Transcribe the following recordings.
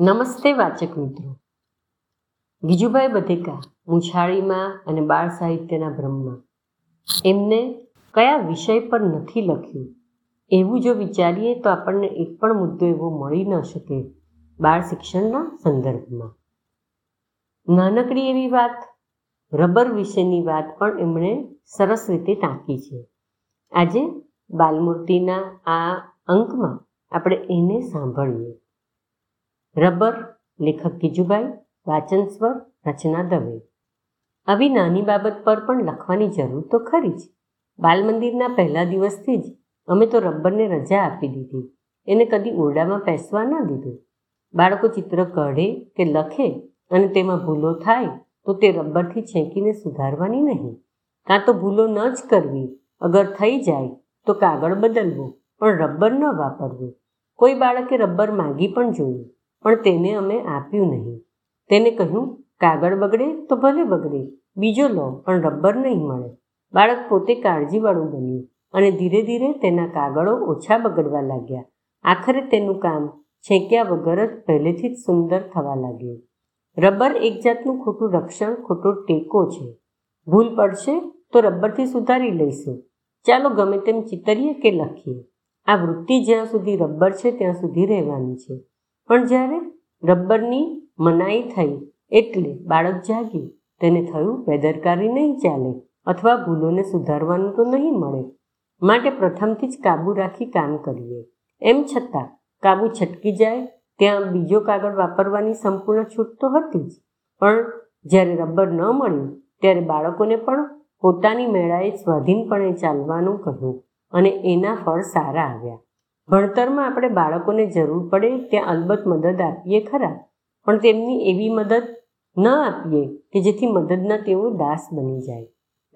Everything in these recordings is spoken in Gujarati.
નમસ્તે વાચક મિત્રો. ગીજુભાઈ બધેકા મૂછાળીમાં અને બાળ સાહિત્યના ભ્રમમાં. એમને કયા વિષય પર નથી લખ્યું? એવું જો વિચારીએ તો આપણને એક પણ મુદ્દો એવો મળી ન શકે બાળ શિક્ષણના સંદર્ભમાં. નાનકડી એવી વાત, રબર વિશેની વાત પણ એમણે સરસ રીતે ટાંકી છે. આજે બાલમૂર્તિના આ અંકમાં આપણે એને સાંભળીએ. રબર, લેખક ગીજુભાઈ વાચન સ્વર રચના દવે. આવી નાની બાબત પર પણ લખવાની જરૂર તો ખરી જ. બાલ મંદિરના પહેલા દિવસથી જ અમે તો રબ્બરને રજા આપી દીધી. એને કદી ઓરડામાં પેસવા ન દીધું. બાળકો ચિત્ર કઢે કે લખે અને તેમાં ભૂલો થાય તો તે રબ્બરથી છેંકીને સુધારવાની નહીં. કાં તો ભૂલો ન જ કરવી. અગર થઈ જાય તો કાગળ બદલવો, પણ રબ્બર ન વાપરવું. કોઈ બાળકે રબ્બર માગી પણ જોયું. પણ તેને અમે આપ્યું નહીં. તેને કહ્યું, કાગળ બગડે તો ભલે બગડે, બીજો લો પણ રબ્બર નહીં મળે. બાળક પોતે કાળજીવાળું બન્યું અને ધીરે ધીરે તેના કાગળો ઓછા બગડવા લાગ્યા. આખરે તેનું કામ છેંક્યા વગર જ પહેલેથી જ સુંદર થવા લાગ્યું. રબર એક જાતનું ખોટું રક્ષણ, ખોટો ટેકો છે. ભૂલ પડશે તો રબરથી સુધારી લઈશું. ચાલો ગમે તેમ ચિતરીએ કે લખીએ. આ વૃત્તિ જ્યાં સુધી રબર છે, ત્યાં સુધી રહેવાની છે. પણ જ્યારે રબ્બરની મનાઈ થઈ એટલે બાળક જાગ્યું તેને થયું બેદરકારી નહીં ચાલે અથવા ભૂલોને સુધારવાનું તો નહીં મળે. માટે પ્રથમથી જ કાબુ રાખી કામ કરીએ. એમ છતાં કાબુ છટકી જાય ત્યાં બીજો કાગળ વાપરવાની સંપૂર્ણ છૂટ તો હતી જ. પણ જ્યારે રબર ન મળ્યું ત્યારે બાળકોને પણ પોતાની મેળાએ સ્વાધીનપણે ચાલવાનું કહ્યું અને એના ફળ સારા આવ્યા. ભણતરમાં આપણે બાળકોને જરૂર પડે ત્યાં અલબત્ત મદદ આપીએ ખરા. પણ તેમની એવી મદદ ન આપીએ કે જેથી મદદના તેઓ દાસ બની જાય.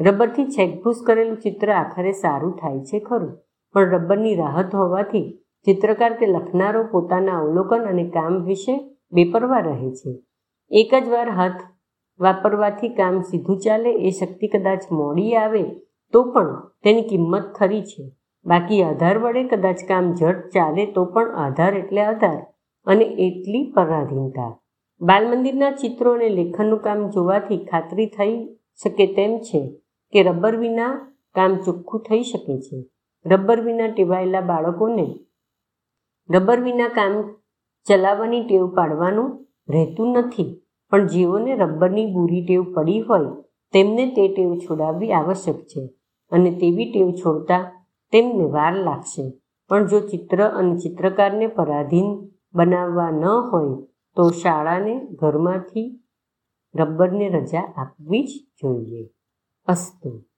રબરથી છેકભૂસ કરેલું ચિત્ર આખરે સારું થાય છે ખરું. પણ રબરની રાહત હોવાથી ચિત્રકાર કે લખનારો પોતાના અવલોકન અને કામ વિશે બેપરવા રહે છે. એક જ વાર હાથ વાપરવાથી કામ સીધું ચાલે એ શક્તિ કદાચ મોડી આવે તો પણ તેની કિંમત ખરી છે. બાકી આધાર વડે કદાચ કામ ઝટ ચાલે તો પણ આધાર એટલે આધાર અને એટલી પરાધીનતા. બાલ મંદિરના ચિત્રો અને લેખનનું કામ જોવાથી ખાતરી થઈ શકે તેમ છે કે રબર વિના કામ ચોખ્ખું થઈ શકે છે. રબર વિના ટેવાયેલા બાળકોને રબર વિના કામ ચલાવવાની ટેવ પાડવાનું રહેતું નથી, પણ જેઓને રબરની બુરી ટેવ પડી હોય તેમને તે ટેવ છોડાવવી આવશ્યક છે અને તેવી ટેવ છોડતા તેમને વાર લાગશે. પણ જો ચિત્ર અને ચિત્રકારને પરાધીન બનાવવા ન હોય, તો શાળાને ઘરમાંથી રબ્બરને રજા આપવી જ જોઈએ. અસ્તુ.